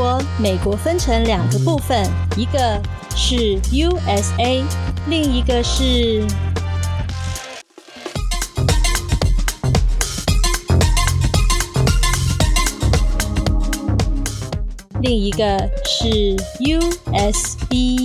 国，美国分成两个部分，一个是 USA，另一个是。另一个是 USB。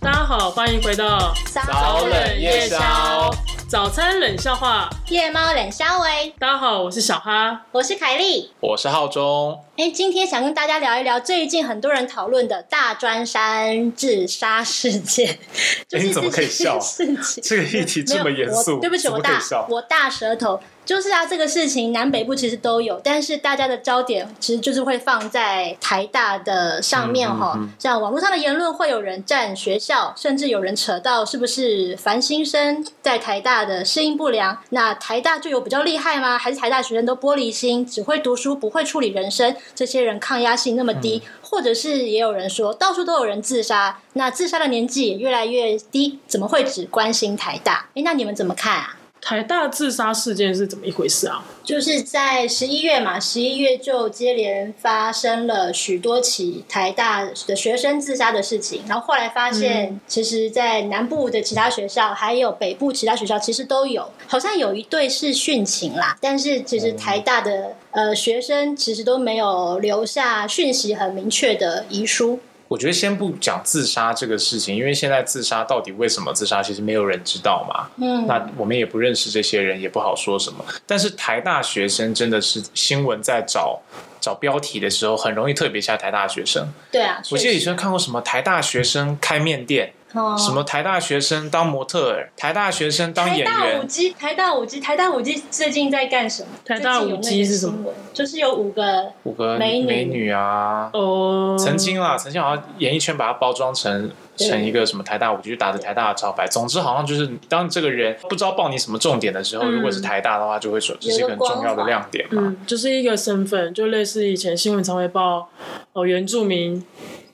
大家好，欢迎回到早冷夜宵。早餐冷笑话，夜猫冷消微。大家好，我是小哈，我是凯莉，我是浩中。哎，今天想跟大家聊一聊最近很多人讨论的大专山自杀事件。就 是、你怎么可以笑？这个议题这么严肃，对不起，我大我大舌头。就是啊，这个事情南北部其实都有，但是大家的焦点其实就是会放在台大的上面哈。嗯嗯嗯、像网络上的言论，会有人占学校，甚至有人扯到是不是繁星生在台大的适应不良？那台大就有比较厉害吗？还是台大学生都玻璃心，只会读书不会处理人生？这些人抗压性那么低，嗯、或者是也有人说到处都有人自杀，那自杀的年纪也越来越低，怎么会只关心台大？哎，那你们怎么看啊？台大自杀事件是怎么一回事啊？就是在十一月嘛，十一月就接连发生了许多起台大的学生自杀的事情，然后后来发现，其实，在南部的其他学校，还有北部其他学校，其实都有，好像有一对是殉情啦，但是其实台大的呃学生其实都没有留下讯息很明确的遗书。我觉得先不讲自杀这个事情，因为现在自杀到底为什么自杀，其实没有人知道嘛。嗯，那我们也不认识这些人，也不好说什么。但是台大学生真的是新闻在找找标题的时候，很容易特别下台大学生。对啊，我记得以前看过什么台大学生开面店。什么台大学生当模特儿，台大学生当演员。台大舞姬，台大舞姬，台大舞姬最近在干什么？台大舞姬是什么？就是有五个五个美女美女啊。哦。曾经啦，曾经好像演艺圈把它包装成成一个什么台大舞姬，就打着台大的招牌。总之，好像就是当这个人不知道报你什么重点的时候，如果是台大的话，就会说这是一个很重要的亮点嘛。嗯，就是一个身份，就类似以前新闻常会报哦，原住民。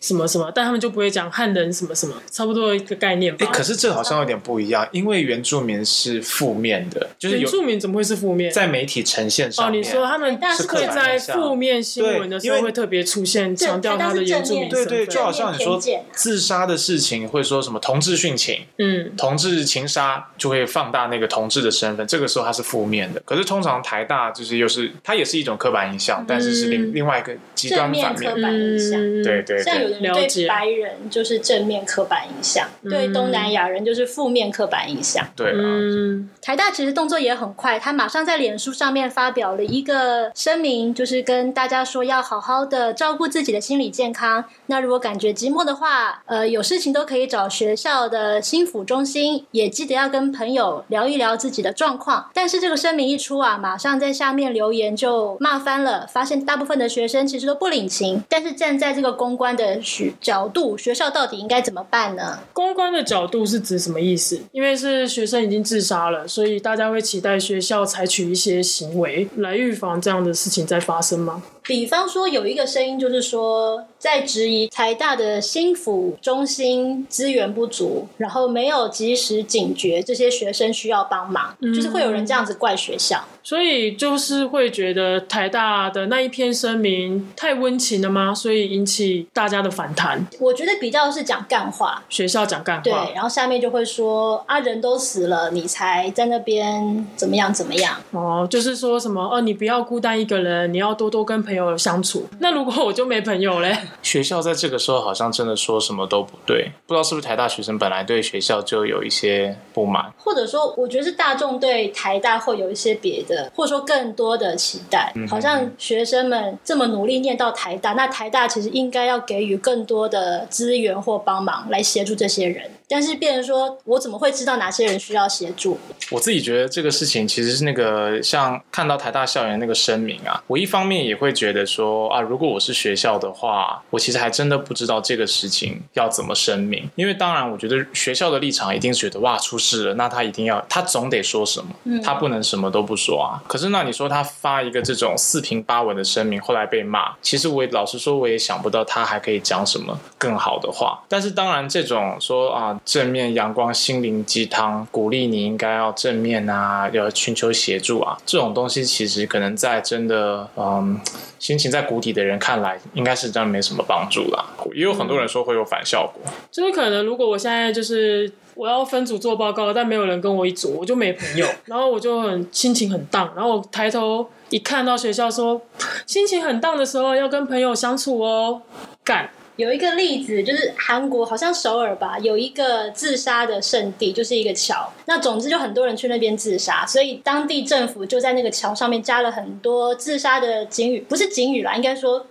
什么什么，但他们就不会讲汉人什么什么，差不多一个概念吧。欸、可是这好像有点不一样，因为原住民是负面的，就是原住民怎么会是负面？在媒体呈现上面，哦，你说他们是会在负面新闻的时候会特别出现，强调他的原住民身份。对对，就好像你说自杀的事情，会说什么同志殉情，嗯，同志情杀，就会放大那个同志的身份，这个时候他是负面的。可是通常台大就是又是，它也是一种刻板印象，嗯、但是是另另外一个极端反面刻板印象，嗯、对对对。对白人就是正面刻板印象，嗯、对东南亚人就是负面刻板印象。对、嗯，台大其实动作也很快，他马上在脸书上面发表了一个声明，就是跟大家说要好好的照顾自己的心理健康。那如果感觉寂寞的话，呃，有事情都可以找学校的心辅中心，也记得要跟朋友聊一聊自己的状况。但是这个声明一出啊，马上在下面留言就骂翻了，发现大部分的学生其实都不领情。但是站在这个公关的许角度，学校到底应该怎么办呢？公关的角度是指什么意思？因为是学生已经自杀了，所以大家会期待学校采取一些行为来预防这样的事情再发生吗？比方说，有一个声音就是说，在质疑台大的心辅中心资源不足，然后没有及时警觉这些学生需要帮忙，嗯、就是会有人这样子怪学校。所以就是会觉得台大的那一篇声明太温情了吗？所以引起大家的反弹。我觉得比较是讲干话，学校讲干话。对，然后下面就会说啊，人都死了，你才在那边怎么样怎么样？哦，就是说什么哦，你不要孤单一个人，你要多多跟朋友。相处，那如果我就没朋友嘞？学校在这个时候好像真的说什么都不对，不知道是不是台大学生本来对学校就有一些不满，或者说，我觉得是大众对台大会有一些别的，或者说更多的期待。嗯、好像学生们这么努力念到台大，那台大其实应该要给予更多的资源或帮忙来协助这些人。但是变成说，我怎么会知道哪些人需要协助？我自己觉得这个事情其实是那个，像看到台大校园那个声明啊，我一方面也会觉得说啊，如果我是学校的话，我其实还真的不知道这个事情要怎么声明。因为当然，我觉得学校的立场一定是觉得哇，出事了，那他一定要，他总得说什么，他不能什么都不说啊。可是那你说他发一个这种四平八稳的声明，后来被骂，其实我也老实说，我也想不到他还可以讲什么更好的话。但是当然，这种说啊。么正面阳光心灵鸡汤，鼓励你应该要正面啊，要寻求协助啊，这种东西其实可能在真的嗯心情在谷底的人看来，应该是真的没什么帮助啦。也有很多人说会有反效果，嗯、就是可能如果我现在就是。我要分组做报告，但没有人跟我一组，我就没朋友，然后我就很心情很荡。然后我抬头一看到学校说，心情很荡的时候要跟朋友相处哦。干，有一个例子就是韩国好像首尔吧，有一个自杀的圣地，就是一个桥。那总之就很多人去那边自杀，所以当地政府就在那个桥上面加了很多自杀的警语，不是警语啦，应该说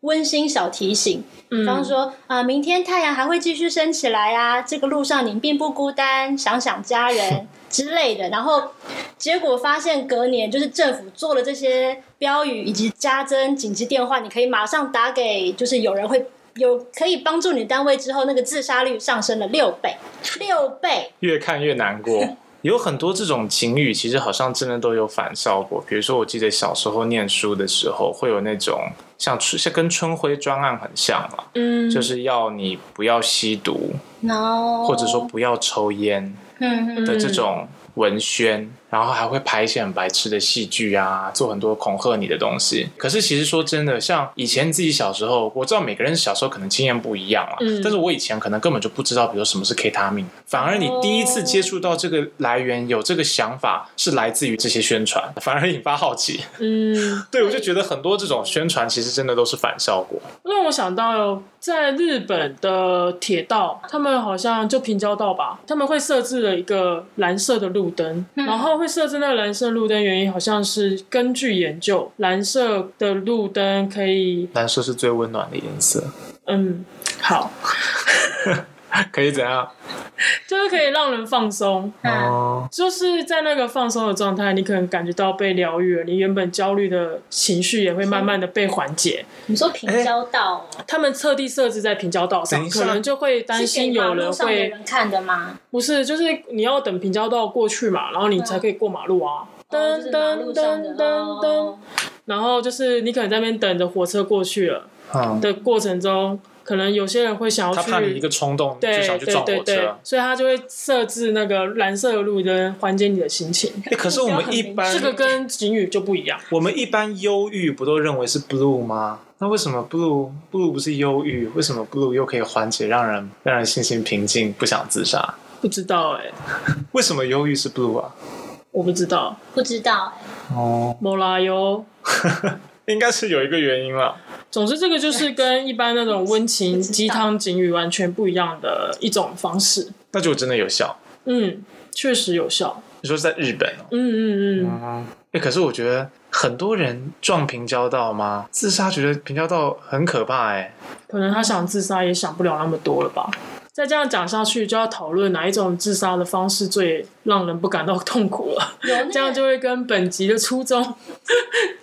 温馨小提醒。比方说啊、呃，明天太阳还会继续升起来啊，这个路上你并不孤单，想想家人之类的。然后结果发现隔年就是政府做了这些标语，以及加增紧急电话，你可以马上打给，就是有人会有可以帮助你的单位。之后那个自杀率上升了六倍，六倍。越看越难过。有很多这种警语，其实好像真的都有反效果。比如说，我记得小时候念书的时候，会有那种像春，像跟春晖专案很像嘛，嗯，就是要你不要吸毒，no，或者说不要抽烟的这种文宣。然后还会拍一些很白痴的戏剧啊，做很多恐吓你的东西。可是其实说真的，像以前自己小时候，我知道每个人小时候可能经验不一样啊。嗯。但是我以前可能根本就不知道，比如什么是 K 他命。反而你第一次接触到这个来源，有这个想法，是来自于这些宣传，反而引发好奇。嗯。对，我就觉得很多这种宣传其实真的都是反效果。让我想到在日本的铁道，他们好像就平交道吧，他们会设置了一个蓝色的路灯，嗯、然后。会设置那个蓝色路灯，原因好像是根据研究，蓝色的路灯可以，蓝色是最温暖的颜色。嗯，好，可以怎样？就是可以让人放松，哦，就是在那个放松的状态，你可能感觉到被疗愈了，你原本焦虑的情绪也会慢慢的被缓解。你说平交道，他们特地设置在平交道上，可能就会担心有人会人看的吗？不是，就是你要等平交道过去嘛，然后你才可以过马路啊。噔噔噔噔噔，然后就是你可能在那边等着火车过去了的过程中。可能有些人会想要去，他怕你一个冲动就想去撞火车，对对对，所以他就会设置那个蓝色的路灯，缓解你的心情。欸，可是我们一般这个跟警语就不一样。我们一般忧郁不都认为是 blue 吗？那为什么 blue blue 不是忧郁？为什么 blue 又可以缓解，让人让人心情平静，不想自杀？不知道哎、欸，为什么忧郁是 blue 啊？我不知道，不知道哎、欸。哦，莫拉哟。应该是有一个原因了。总之，这个就是跟一般那种温情鸡汤警语完全不一样的一种方式。那就真的有效。嗯，确实有效。你说在日本哦？嗯嗯嗯。嗯，哎，可是我觉得很多人撞平交道吗？自杀觉得平交道很可怕哎。可能他想自杀也想不了那么多了吧。再这样讲下去，就要讨论哪一种自杀的方式最让人不感到痛苦了。这样就会跟本集的初衷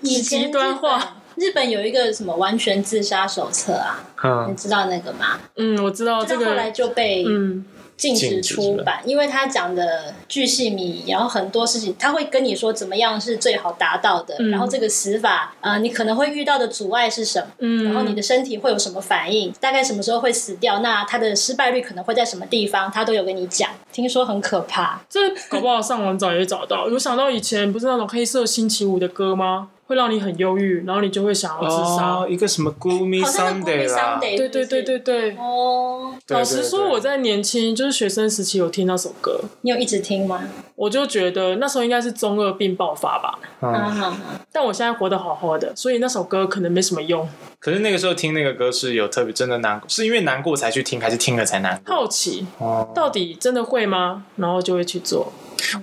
极端化。日本有一个什么完全自杀手册啊？嗯，你知道那个吗？嗯，我知道这个。后来就被嗯。禁止出版，因为他讲的巨细靡遗，然后很多事情他会跟你说怎么样是最好达到的，嗯、然后这个死法啊、呃，你可能会遇到的阻碍是什么，嗯、然后你的身体会有什么反应，大概什么时候会死掉，那他的失败率可能会在什么地方，他都有跟你讲。听说很可怕，这搞不好上网找也找到。有想到以前不是那种黑色星期五的歌吗？会让你很忧郁，然后你就会想要自杀。哦，一个什么 Gloomy Sunday 啦，对对对对对。哦，老实说，我在年轻就是学生时期有听那首歌。你有一直听吗？我就觉得那时候应该是中二病爆发吧。嗯。但我现在活得好好的，所以那首歌可能没什么用。可是那个时候听那个歌是有特别真的难过，是因为难过才去听，还是听了才难过？好奇哦，到底真的会吗？然后就会去做。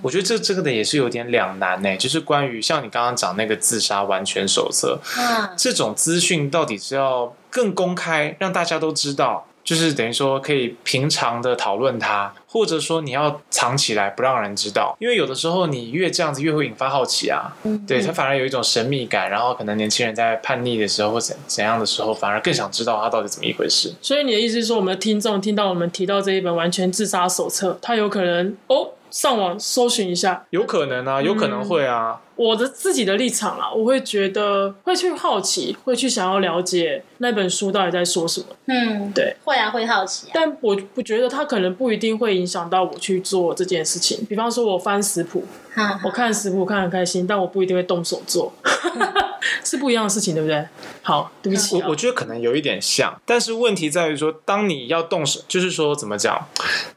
我觉得这这个呢也是有点两难呢，就是关于像你刚刚讲那个自杀完全手册，嗯，这种资讯到底是要更公开，让大家都知道，就是等于说可以平常的讨论它，或者说你要藏起来不让人知道，因为有的时候你越这样子越会引发好奇啊，嗯，对，它反而有一种神秘感，然后可能年轻人在叛逆的时候或怎怎样的时候，反而更想知道它到底怎么一回事。所以你的意思是说，我们的听众听到我们提到这一本完全自杀手册，他有可能哦。上网搜寻一下，有可能啊，有可能会啊。嗯、我的自己的立场啦，我会觉得会去好奇，会去想要了解那本书到底在说什么。嗯，对，会啊，会好奇啊。但我不觉得它可能不一定会影响到我去做这件事情。比方说，我翻食谱，我看食谱看得很开心，但我不一定会动手做，是不一样的事情，对不对？好，对不起啊、我我觉得可能有一点像，但是问题在于说，当你要动手，就是说怎么讲，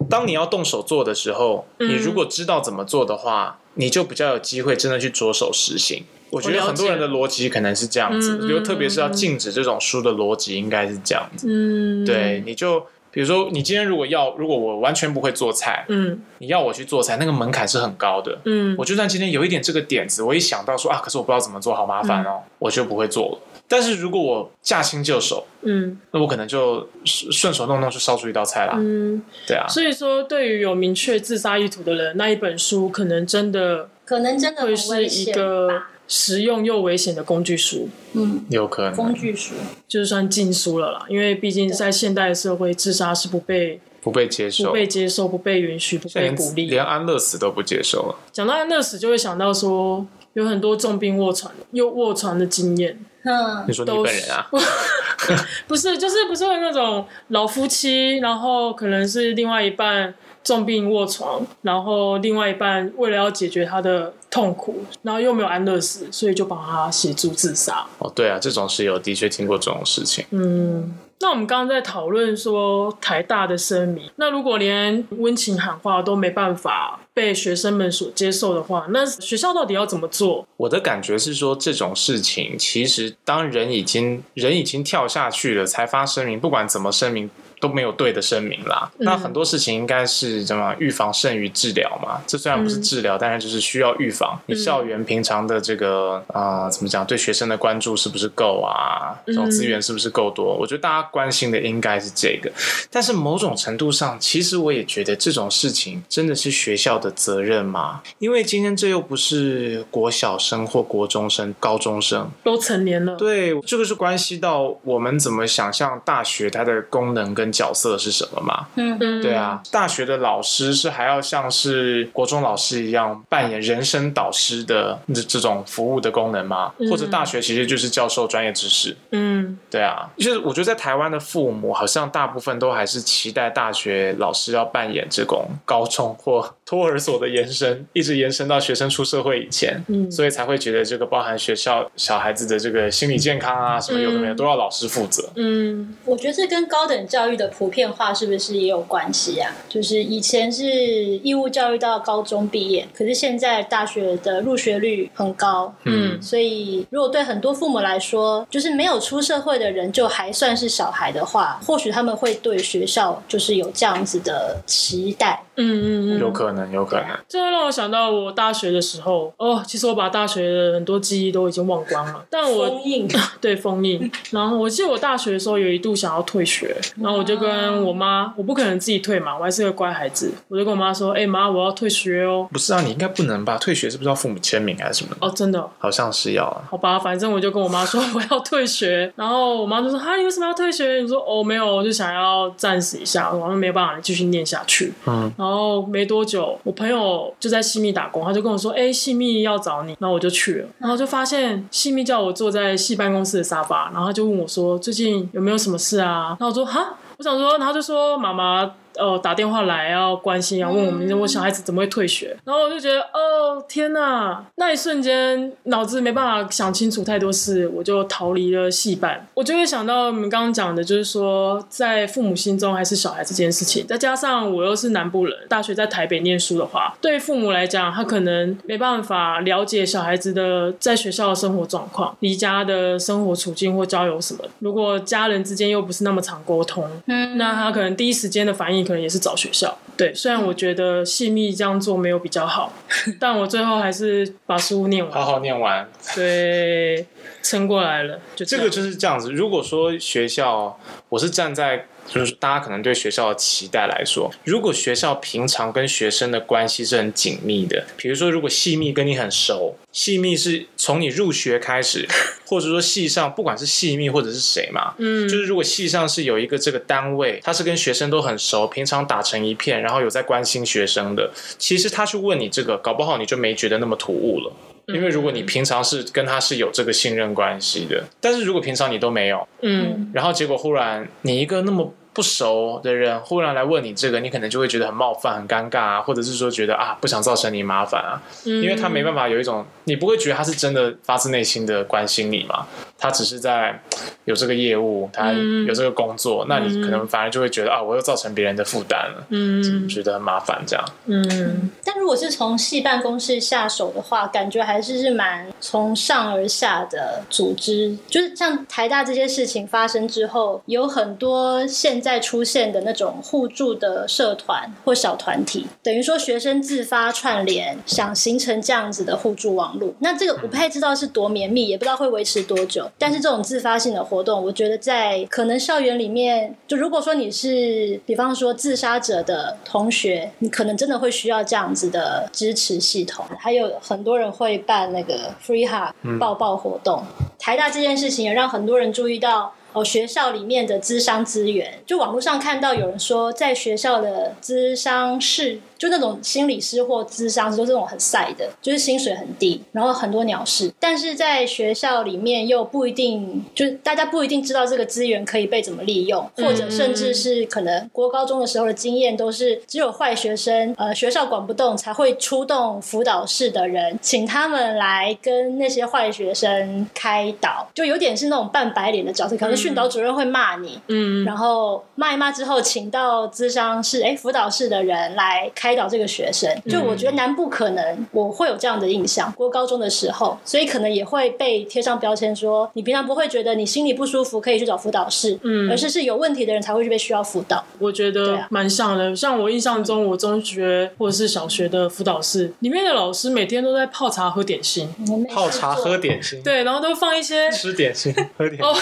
当你要动手做的时候，嗯你如果知道怎么做的话，你就比较有机会真的去着手实行。我觉得很多人的逻辑可能是这样子，嗯比如特别是要禁止这种书的逻辑，应该是这样子。嗯，对，你就比如说，你今天如果要，如果我完全不会做菜，嗯你要我去做菜，那个门槛是很高的。嗯，我就算今天有一点这个点子，我一想到说啊，可是我不知道怎么做，好麻烦哦，我就不会做了。但是如果我驾轻就熟，嗯那我可能就顺顺手弄弄就烧出一道菜啦。嗯，对啊，所以说，对于有明确自杀意图的人，那一本书可能真的可能真的很会是一个。实用又危险的工具书，嗯，有可能工具书。就是算禁书了啦。因为毕竟在现代社会，自杀是不被不被接受，不被接受、不被允许、不被连鼓励。连安乐死都不接受了。讲到安乐死，就会想到说，有很多重病卧床、又卧床的经验。嗯你，说你都本人啊？不是，就是不是会那种老夫妻，然后可能是另外一半重病卧床，然后另外一半为了要解决他的痛苦，然后又没有安乐死，所以就帮他协助自杀。哦，对啊，这种是有的确听过这种事情。嗯，那我们刚刚在讨论说台大的声明，那如果连温情喊话都没办法被学生们所接受的话，那学校到底要怎么做？我的感觉是说，这种事情其实当人已经人已经跳下去了，才发声明，不管怎么声明。都没有对的声明啦。嗯、那很多事情应该是怎么预防胜于治疗嘛？这虽然不是治疗，嗯、但是就是需要预防。你校园平常的这个啊、呃，怎么讲？对学生的关注是不是够啊？这种资源是不是够多？嗯、我觉得大家关心的应该是这个。但是某种程度上，其实我也觉得这种事情真的是学校的责任吗？因为今天这又不是国小生或国中生、高中生都成年了。对，这个是关系到我们怎么想象大学它的功能跟角色是什么嘛？嗯嗯，对啊，大学的老师是还要像是国中老师一样扮演人生导师的这这种服务的功能吗？或者大学其实就是教授专业知识？嗯，对啊，就是我觉得在台湾的父母好像大部分都还是期待大学老师要扮演这种高中或托儿所的延伸，一直延伸到学生出社会以前，嗯，所以才会觉得这个包含学校小孩子的这个心理健康啊什么有的没有都要老师负责。嗯，我觉得这跟高等教育的。普遍化是不是也有关系啊？就是以前是义务教育到高中毕业，可是现在大学的入学率很高，嗯，所以如果对很多父母来说，就是没有出社会的人就还算是小孩的话，或许他们会对学校就是有这样子的期待，嗯嗯嗯，有可能，有可能。这会让我想到我大学的时候，哦，其实我把大学的很多记忆都已经忘光了，但我封印，对封印。然后我记得我大学的时候有一度想要退学，然后我就。就跟我妈，我不可能自己退嘛，我还是个乖孩子，我就跟我妈说：“哎、欸、妈，我要退学哦。”不是啊，你应该不能吧？退学是不是要父母签名还是什么？哦，真的，好像是要啊。好吧，反正我就跟我妈说我要退学，然后我妈就说：“哈，你为什么要退学？”你说：“哦，没有，我就想要暂时一下，我没有办法继续念下去。”嗯，然后没多久，我朋友就在细密打工，他就跟我说：“哎、欸，细密要找你。”然后我就去了，然后就发现细密叫我坐在系办公室的沙发，然后他就问我说：“最近有没有什么事啊？”然后我说：“哈。”我想说，然后就说妈妈。呃，打电话来要关心，要问我们，我小孩子怎么会退学？然后我就觉得，哦，天哪！那一瞬间脑子没办法想清楚太多事，我就逃离了戏班。我就会想到你们刚刚讲的，就是说在父母心中还是小孩这件事情。再加上我又是南部人，大学在台北念书的话，对父母来讲，他可能没办法了解小孩子的在学校的生活状况、离家的生活处境或交友什么。如果家人之间又不是那么常沟通，嗯，那他可能第一时间的反应。可能也是找学校，对。虽然我觉得细密这样做没有比较好，但我最后还是把书念完，好好念完，对，撑过来了。就这，这个就是这样子。如果说学校，我是站在。就是大家可能对学校的期待来说，如果学校平常跟学生的关系是很紧密的，比如说如果细密跟你很熟，细密是从你入学开始，或者说系上不管是细密或者是谁嘛，嗯，就是如果系上是有一个这个单位，他是跟学生都很熟，平常打成一片，然后有在关心学生的，其实他去问你这个，搞不好你就没觉得那么突兀了。因为如果你平常是跟他是有这个信任关系的，但是如果平常你都没有，嗯，然后结果忽然你一个那么。不熟的人忽然来问你这个，你可能就会觉得很冒犯、很尴尬啊，或者是说觉得啊不想造成你麻烦啊，嗯，因为他没办法有一种，你不会觉得他是真的发自内心的关心你嘛，他只是在有这个业务，他有这个工作，嗯，那你可能反而就会觉得啊，我又造成别人的负担了，嗯，觉得很麻烦这样，嗯。但如果是从系办公室下手的话，感觉还是是蛮从上而下的组织，就是像台大这些事情发生之后，有很多现在出现的那种互助的社团或小团体，等于说学生自发串联，想形成这样子的互助网络。那这个我不太知道是多绵密，也不知道会维持多久。但是这种自发性的活动，我觉得在可能校园里面，就如果说你是比方说自杀者的同学，你可能真的会需要这样子的支持系统。还有很多人会办那个 free hug 抱抱活动。台大这件事情也让很多人注意到。哦，学校里面的资商资源，就网络上看到有人说，在学校的资商室。就那种心理师或咨商师，都是这种很晒的，就是薪水很低，然后很多鸟事。但是在学校里面又不一定，就是大家不一定知道这个资源可以被怎么利用，或者甚至是可能国高中的时候的经验都是只有坏学生，呃，学校管不动才会出动辅导室的人，请他们来跟那些坏学生开导，就有点是那种半白脸的角色。可能训导主任会骂你，嗯，然后骂一骂之后，请到咨商室，哎，辅导室的人来。开导这个学生，就我觉得难不可能，我会有这样的印象。过高中的时候，所以可能也会被贴上标签，说你平常不会觉得你心里不舒服可以去找辅导室，嗯，而是是有问题的人才会去被需要辅导。我觉得蛮像的，像我印象中，我中学或者是小学的辅导室里面的老师每天都在泡茶喝点心，泡茶喝点心，对，然后都放一些吃点心 喝点心哦，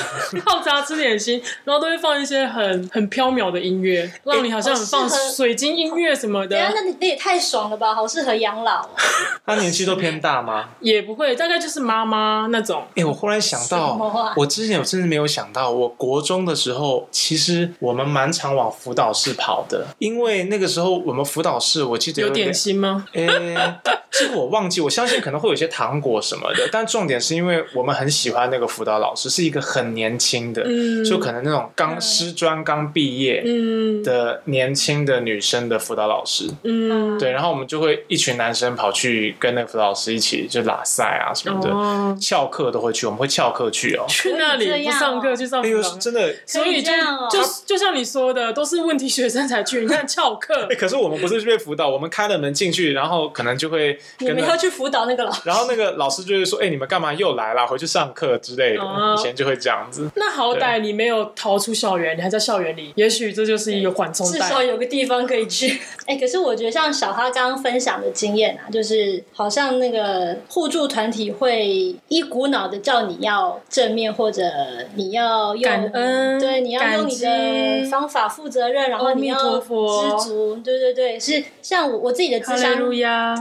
泡茶吃点心，然后都会放一些很很飘渺的音乐，让你好像很放水晶音乐什么的。那你那也太爽了吧，好适合养老。他年纪都偏大吗？也不会，大概就是妈妈那种。哎、欸，我忽然想到，我之前我真的没有想到，我国中的时候，其实我们蛮常往辅导室跑的，因为那个时候我们辅导室，我记得有，有点心吗？哎、欸，这个我忘记，我相信可能会有些糖果什么的，但重点是因为我们很喜欢那个辅导老师，是一个很年轻的，嗯，就可能那种刚师专刚毕业，嗯的年轻的女生的辅导老师，嗯。对，然后我们就会一群男生跑去跟那个辅导老师一起就拉赛啊什么的，哦、翘课都会去，我们会翘课去哦。去那里不上课去上课，哎呦，真的，所以就、哦、就就像你说的，都是问题学生才去。你看翘课，哎，可是我们不是去被辅导，我们开了门进去，然后可能就会跟你们要去辅导那个老师，然后那个老师就会说：“哎，你们干嘛又来了？回去上课之类的。哦”以前就会这样子。那好歹你没有逃出校园，你还在校园里，也许这就是一个缓冲带，至少有个地方可以去。哎，可是我觉得像小哈刚刚分。享的经验啊，就是好像那个互助团体会一股脑的叫你要正面，或者你要用感恩，对，你要用你的方法负责任，然后你要知足，对对对，是像我我自己的智商，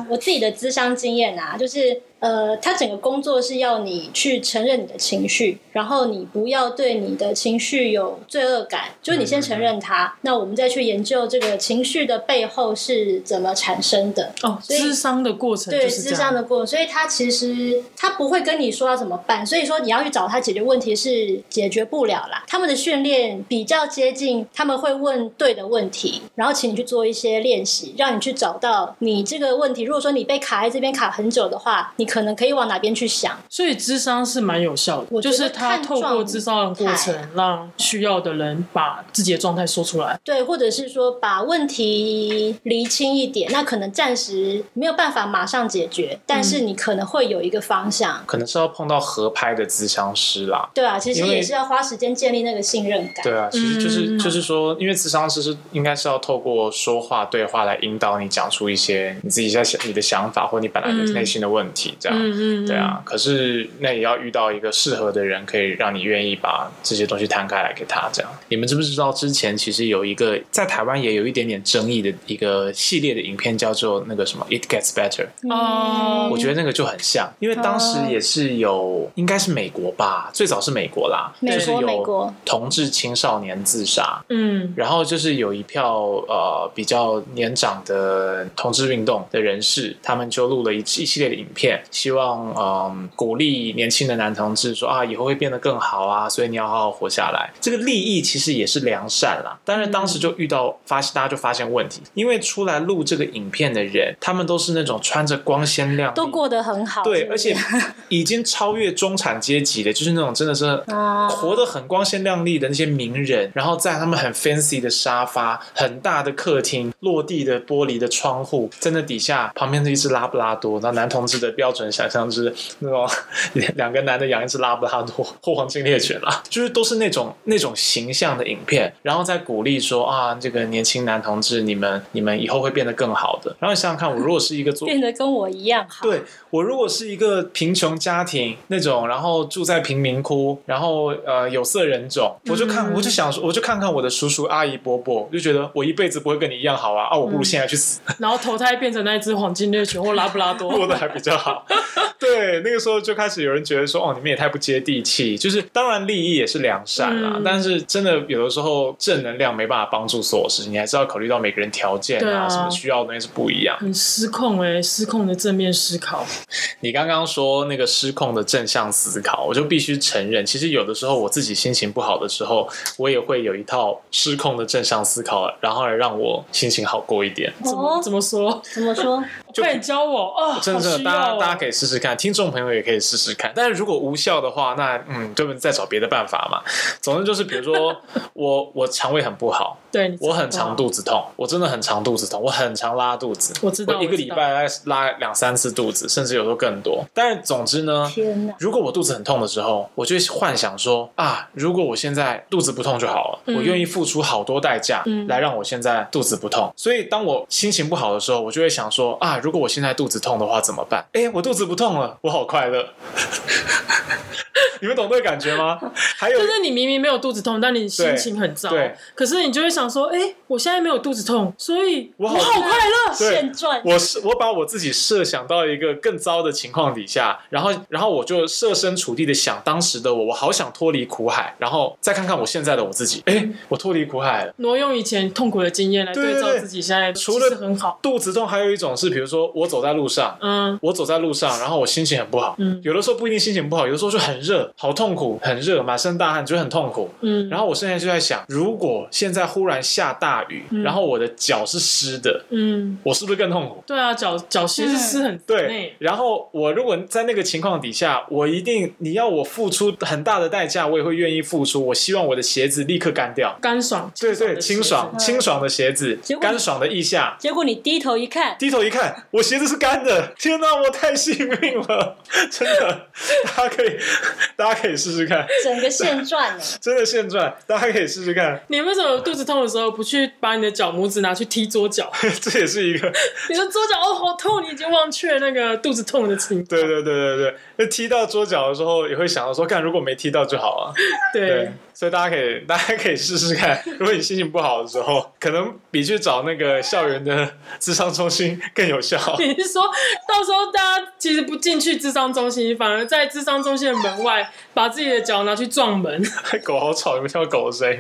我自己的智商经验啊，就是。呃，他整个工作是要你去承认你的情绪，然后你不要对你的情绪有罪恶感，就是你先承认它，嗯，那我们再去研究这个情绪的背后是怎么产生的。哦，咨商的过程，对，咨商的过程，所以他其实他不会跟你说要怎么办，所以说你要去找他解决问题是解决不了啦。他们的训练比较接近，他们会问对的问题，然后请你去做一些练习，让你去找到你这个问题。如果说你被卡在这边卡很久的话，你。可能可以往哪边去想，所以智商是蛮有效的，就是他透过智商的过程，让需要的人把自己的状态说出来，对，或者是说把问题厘清一点，那可能暂时没有办法马上解决，但是你可能会有一个方向，嗯、可能是要碰到合拍的咨商师啦，对啊，其实也是要花时间建立那个信任感，对啊，其实就是、嗯、就是说，因为咨商师是应该是要透过说话对话来引导你讲出一些你自己在想你的想法或你本来的内心的问题。这样，嗯嗯，对啊，可是那也要遇到一个适合的人，可以让你愿意把这些东西摊开来给他。这样，你们知不知道之前其实有一个在台湾也有一点点争议的一个系列的影片，叫做那个什么《It Gets Better》哦，我觉得那个就很像，因为当时也是有，应该是美国吧，最早是美国啦，就是有同志青少年自杀，嗯，然后就是有一票呃比较年长的同志运动的人士，他们就录了一一系列的影片。希望嗯、呃、鼓励年轻的男同志说啊，以后会变得更好啊，所以你要好好活下来。这个利益其实也是良善啦，但是当时就遇到发现，大家就发现问题，因为出来录这个影片的人，他们都是那种穿着光鲜亮丽，都过得很好，对，而且已经超越中产阶级的，就是那种真的是 活得很光鲜亮丽的那些名人，然后在他们很 fancy 的沙发、很大的客厅、落地的玻璃的窗户，在那底下旁边是一只拉布拉多，那男同志的标准想象就是那种 两个男的养一只拉布拉多 或黄金猎犬啦，就是都是那种那种形象的影片，然后再鼓励说啊，这个年轻男同志，你们你们以后会变得更好的。然后你想想看，我如果是一个做变得跟我一样好，对，我如果是一个贫穷家庭那种，然后住在贫民窟，然后呃有色人种，我就看我就想说，我就看看我的叔叔阿姨伯伯，就觉得我一辈子不会跟你一样好啊啊，我不如现在去死，然后投胎变成那只黄金猎犬或拉布拉多，过得还比较好。对，那个时候就开始有人觉得说，哦，你们也太不接地气。就是当然利益也是良善啦，嗯、但是真的有的时候正能量没办法帮助所有事情，你还是要考虑到每个人条件啊，啊什么需要的东西是不一样。很失控哎、欸，失控的正面思考。你刚刚说那个失控的正向思考，我就必须承认，其实有的时候我自己心情不好的时候，我也会有一套失控的正向思考，然后来让我心情好过一点。怎么怎么说？怎么说？快教我啊！真的，大家大家可以试试看，听众朋友也可以试试看。但是如果无效的话，那嗯，就再找别的办法嘛。总之就是，比如说 我我肠胃很不好，对，我很常肚子痛，我真的很常肚子痛，我很常拉肚子，我知道，我一个礼拜拉两三次肚子，甚至有时候更多。但是总之呢，如果我肚子很痛的时候，我就会幻想说啊，如果我现在肚子不痛就好了，我愿意付出好多代价来让我现在肚子不痛。所以当我心情不好的时候，我就会想说啊，如果我现在肚子痛的话怎么办？哎，我肚子不痛了，我好快乐。你们懂这个感觉吗？还有就是你明明没有肚子痛，但你心情很糟。对，可是你就会想说，哎，我现在没有肚子痛，所以我好快乐。现赚。我是我把我自己设想到一个更糟的情况底下，然后然后我就设身处地的想当时的我，我好想脱离苦海，然后再看看我现在的我自己，哎，我脱离苦海了。挪用以前痛苦的经验来对照自己现在，除了很好肚子痛，还有一种是，比如说我走在路上，嗯，我走在路上，然后我心情很不好，嗯，有的时候不一定心情不好，有的时候就很热，好痛苦，很热，满身大汗，觉得很痛苦，嗯，然后我现在就在想，如果现在忽然下大雨，然后我的脚是湿的，嗯，我是不是更痛苦？对啊，脚脚其实湿很对。然后我如果在那个情况底下，我一定你要我付出很大的代价，我也会愿意付出。我希望我的鞋子立刻干掉，干爽，对对，清爽清爽的鞋子，干爽的腋下。结果你低头一看，低头一看，我鞋子是干的。天哪，我太幸运了，真的，大家可以大家可以试试看，整个现赚，真的现赚，大家可以试试看。你为什么肚子痛的时候不去把你的脚拇指拿去踢桌脚？这也是一个。你说桌脚哦，好痛，你已经忘却那个肚子痛的情。对对对对对，那踢到桌脚的时候，也会想到说，看如果没踢到就好了。对。对所以大家可以，大家可以试试看。如果你心情不好的时候，可能比去找那个校园的智商中心更有效。你是说到时候大家其实不进去智商中心，反而在智商中心的门外，把自己的脚拿去撞门？狗好吵，有没有听到狗的声音？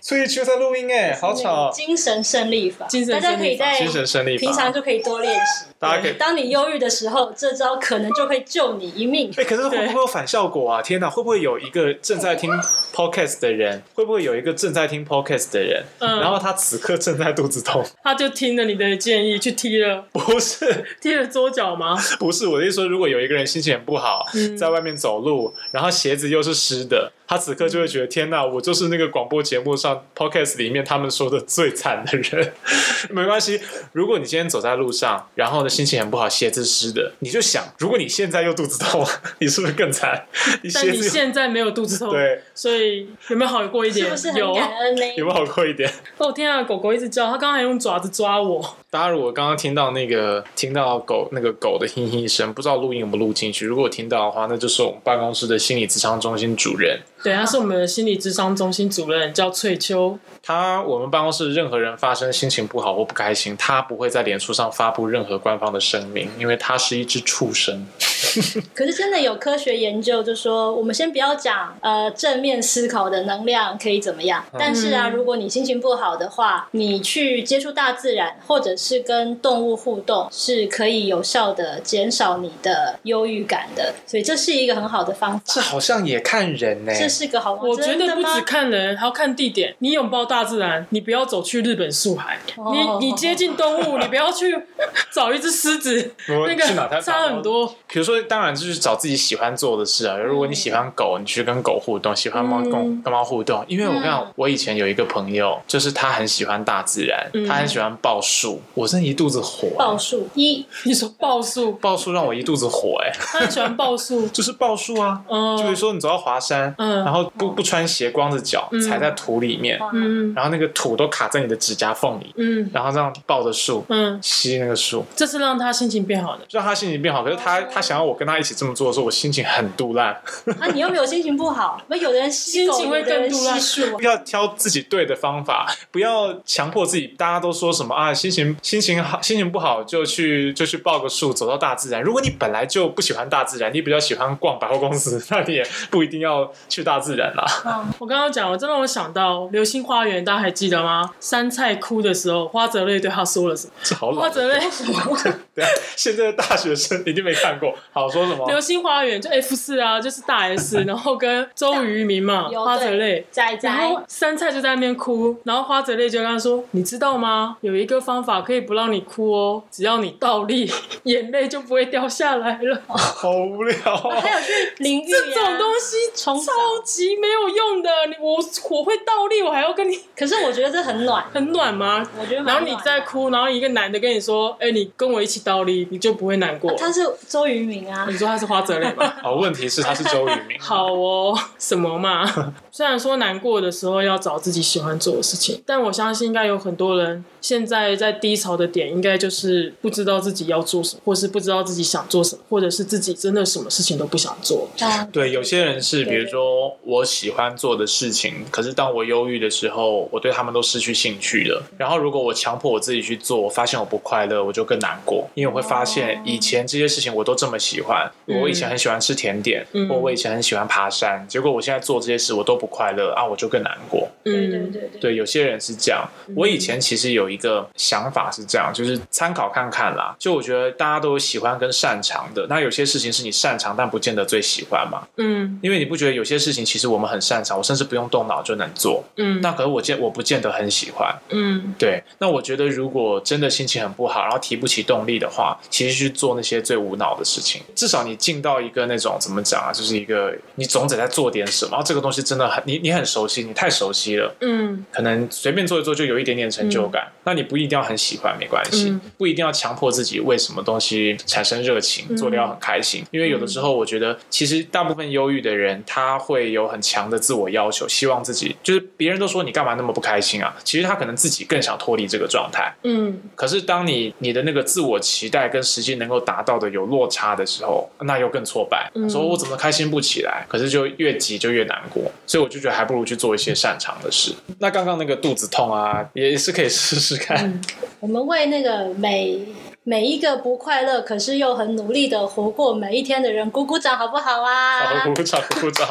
所以就在录音哎，好吵！精神胜利法，精神大家可以在精神胜利法，平常就可以多练习。大家可以，当你忧郁的时候，这招可能就会救你一命。哎，可是会不会有反效果啊？天哪，会不会有一个正在听 podcast 的人，会不会有一个正在听 podcast 的人，嗯然后他此刻正在肚子痛，他就听了你的建议去踢了？不是踢了桌脚吗？不是，我的意思说，如果有一个人心情很不好，在外面走路，然后鞋子又是湿的。他此刻就会觉得天哪，我就是那个广播节目上 podcast 里面他们说的最惨的人。没关系，如果你今天走在路上，然后呢心情很不好，鞋子湿的，你就想，如果你现在又肚子痛，你是不是更惨？你但你现在没有肚子痛，对，所以有没有好过一点？是不是很感恩呢？有，有没有好过一点？哦天啊，狗狗一直叫，它刚刚还用爪子抓我。大家如果刚刚听到那个听到狗那个狗的哼哼声，不知道录音有没有录进去？如果听到的话，那就是我们办公室的心理咨商中心主任。对，他是我们的心理咨商中心主任，叫翠秋。他我们办公室任何人发生心情不好或不开心，他不会在脸书上发布任何官方的声明，因为他是一只畜生。可是真的有科学研究就说，我们先不要讲呃正面思考的能量可以怎么样，但是啊，如果你心情不好的话，你去接触大自然，或者是跟动物互动，是可以有效的减少你的忧郁感的。所以这是一个很好的方法。这好像也看人呢、欸。这是个好方法。我觉得不只看人，还要看地点。你拥抱大自然，你不要走去日本树海。Oh. 你你接近动物，你不要去 找一只狮子。那个差很多。比如说，当然就是找自己喜欢做的事啊。如果你喜欢狗，你去跟狗互动；喜欢猫，跟跟猫互动。因为我跟你讲，我以前有一个朋友，就是他很喜欢大自然，他很喜欢抱树。我真一肚子火。抱树一，你说抱树，抱树让我一肚子火哎。他很喜欢抱树，就是抱树啊。嗯就比如说你走到华山，嗯然后不不穿鞋，光着脚踩在土里面，嗯然后那个土都卡在你的指甲缝里，嗯然后这样抱着树，嗯吸那个树，这是让他心情变好的，让他心情变好。可是他他想要我跟他一起这么做的时候，我心情很赌烂。啊，你又没有心情不好？那有的人心情会更赌烂。要挑自己对的方法，不要强迫自己。大家都说什么啊？心情心情好，心情不好就去就去报个数，走到大自然。如果你本来就不喜欢大自然，你比较喜欢逛百货公司，那你也不一定要去大自然啦。嗯，我刚刚讲，我真让我想到《流星花园》，大家还记得吗？杉菜哭的时候，花泽类对他说了什么？这好老。花泽类什么？对啊，现在的大学生一定没看过。好，说什么？流星花园就 F 四啊，就是大 S，然后跟周渝民嘛，花泽类在在，然后杉菜就在那边哭，然后花泽类就跟他说：“你知道吗？有一个方法可以不让你哭哦，只要你倒立，眼泪就不会掉下来了。”好无聊啊！还有去淋浴，这种东西超级没有用的。你我我会倒立，我还要跟你，可是我觉得这很暖，很暖吗？我觉得。然后你在哭，然后一个男的跟你说：“哎，你跟我一起倒立，你就不会难过。”他是周渝民啊。你说他是花泽类吗？哦，问题是他是周渝民。好哦，什么嘛？虽然说难过的时候要找自己喜欢做的事情，但我相信应该有很多人现在在低潮的点，应该就是不知道自己要做什么，或是不知道自己想做什么，或者是自己真的什么事情都不想做。对，有些人是，比如说我喜欢做的事情，可是当我忧郁的时候，我对他们都失去兴趣了。然后如果我强迫我自己去做，我发现我不快乐，我就更难过，因为我会发现以前这些事情我都这么喜欢，我以前很喜欢吃甜点，或我以前很喜欢爬山，结果我现在做这些事我都不快乐啊，我就更难过。对对对对，对，有些人是这样。我以前其实有一个想法是这样，就是参考看看啦。就我觉得大家都有喜欢跟擅长的，那有些事情是你擅长但不见得最喜欢嘛。嗯，因为你不觉得有些事情其实我们很擅长，我甚至不用动脑就能做。嗯，那可是我见我不见得很喜欢。嗯，对。那我觉得如果真的心情很不好，然后提不起动力的话，其实去做那些最无脑的事情，至少你进到一个那种怎么讲啊，就是一个你总得在做点什么。然后这个东西真的很你你很熟悉，你太熟悉了。嗯，可能随便做一做就有一点点成就感。嗯，那你不一定要很喜欢，没关系，嗯，不一定要强迫自己为什么东西产生热情，做的要很开心。因为有的时候我觉得，其实大部分忧郁的人他会有很强的自我要求，希望自己就是别人都说你干嘛那么不开心啊？其实他可能自己更想脱离这个状态。嗯，可是当你你的那个自我期待跟实际能够达到的有落差的时候，那又更挫败。说我怎么开心不起来？可是就越急就越难过，所以我就觉得还不如去做一些擅长的事。那刚刚那个肚子痛啊，也是可以试试看。嗯，我们为那个每每一个不快乐，可是又很努力的活过每一天的人鼓鼓掌，好不好啊？好，鼓鼓掌，鼓鼓掌。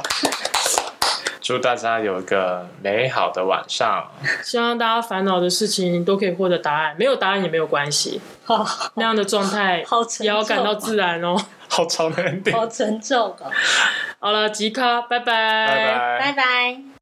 祝大家有一个美好的晚上。希望大家烦恼的事情都可以获得答案，没有答案也没有关系。好，那样的状态也要感到自然哦。好长的 ending，好沉重哦。好了，吉卡，拜拜，拜拜，拜拜。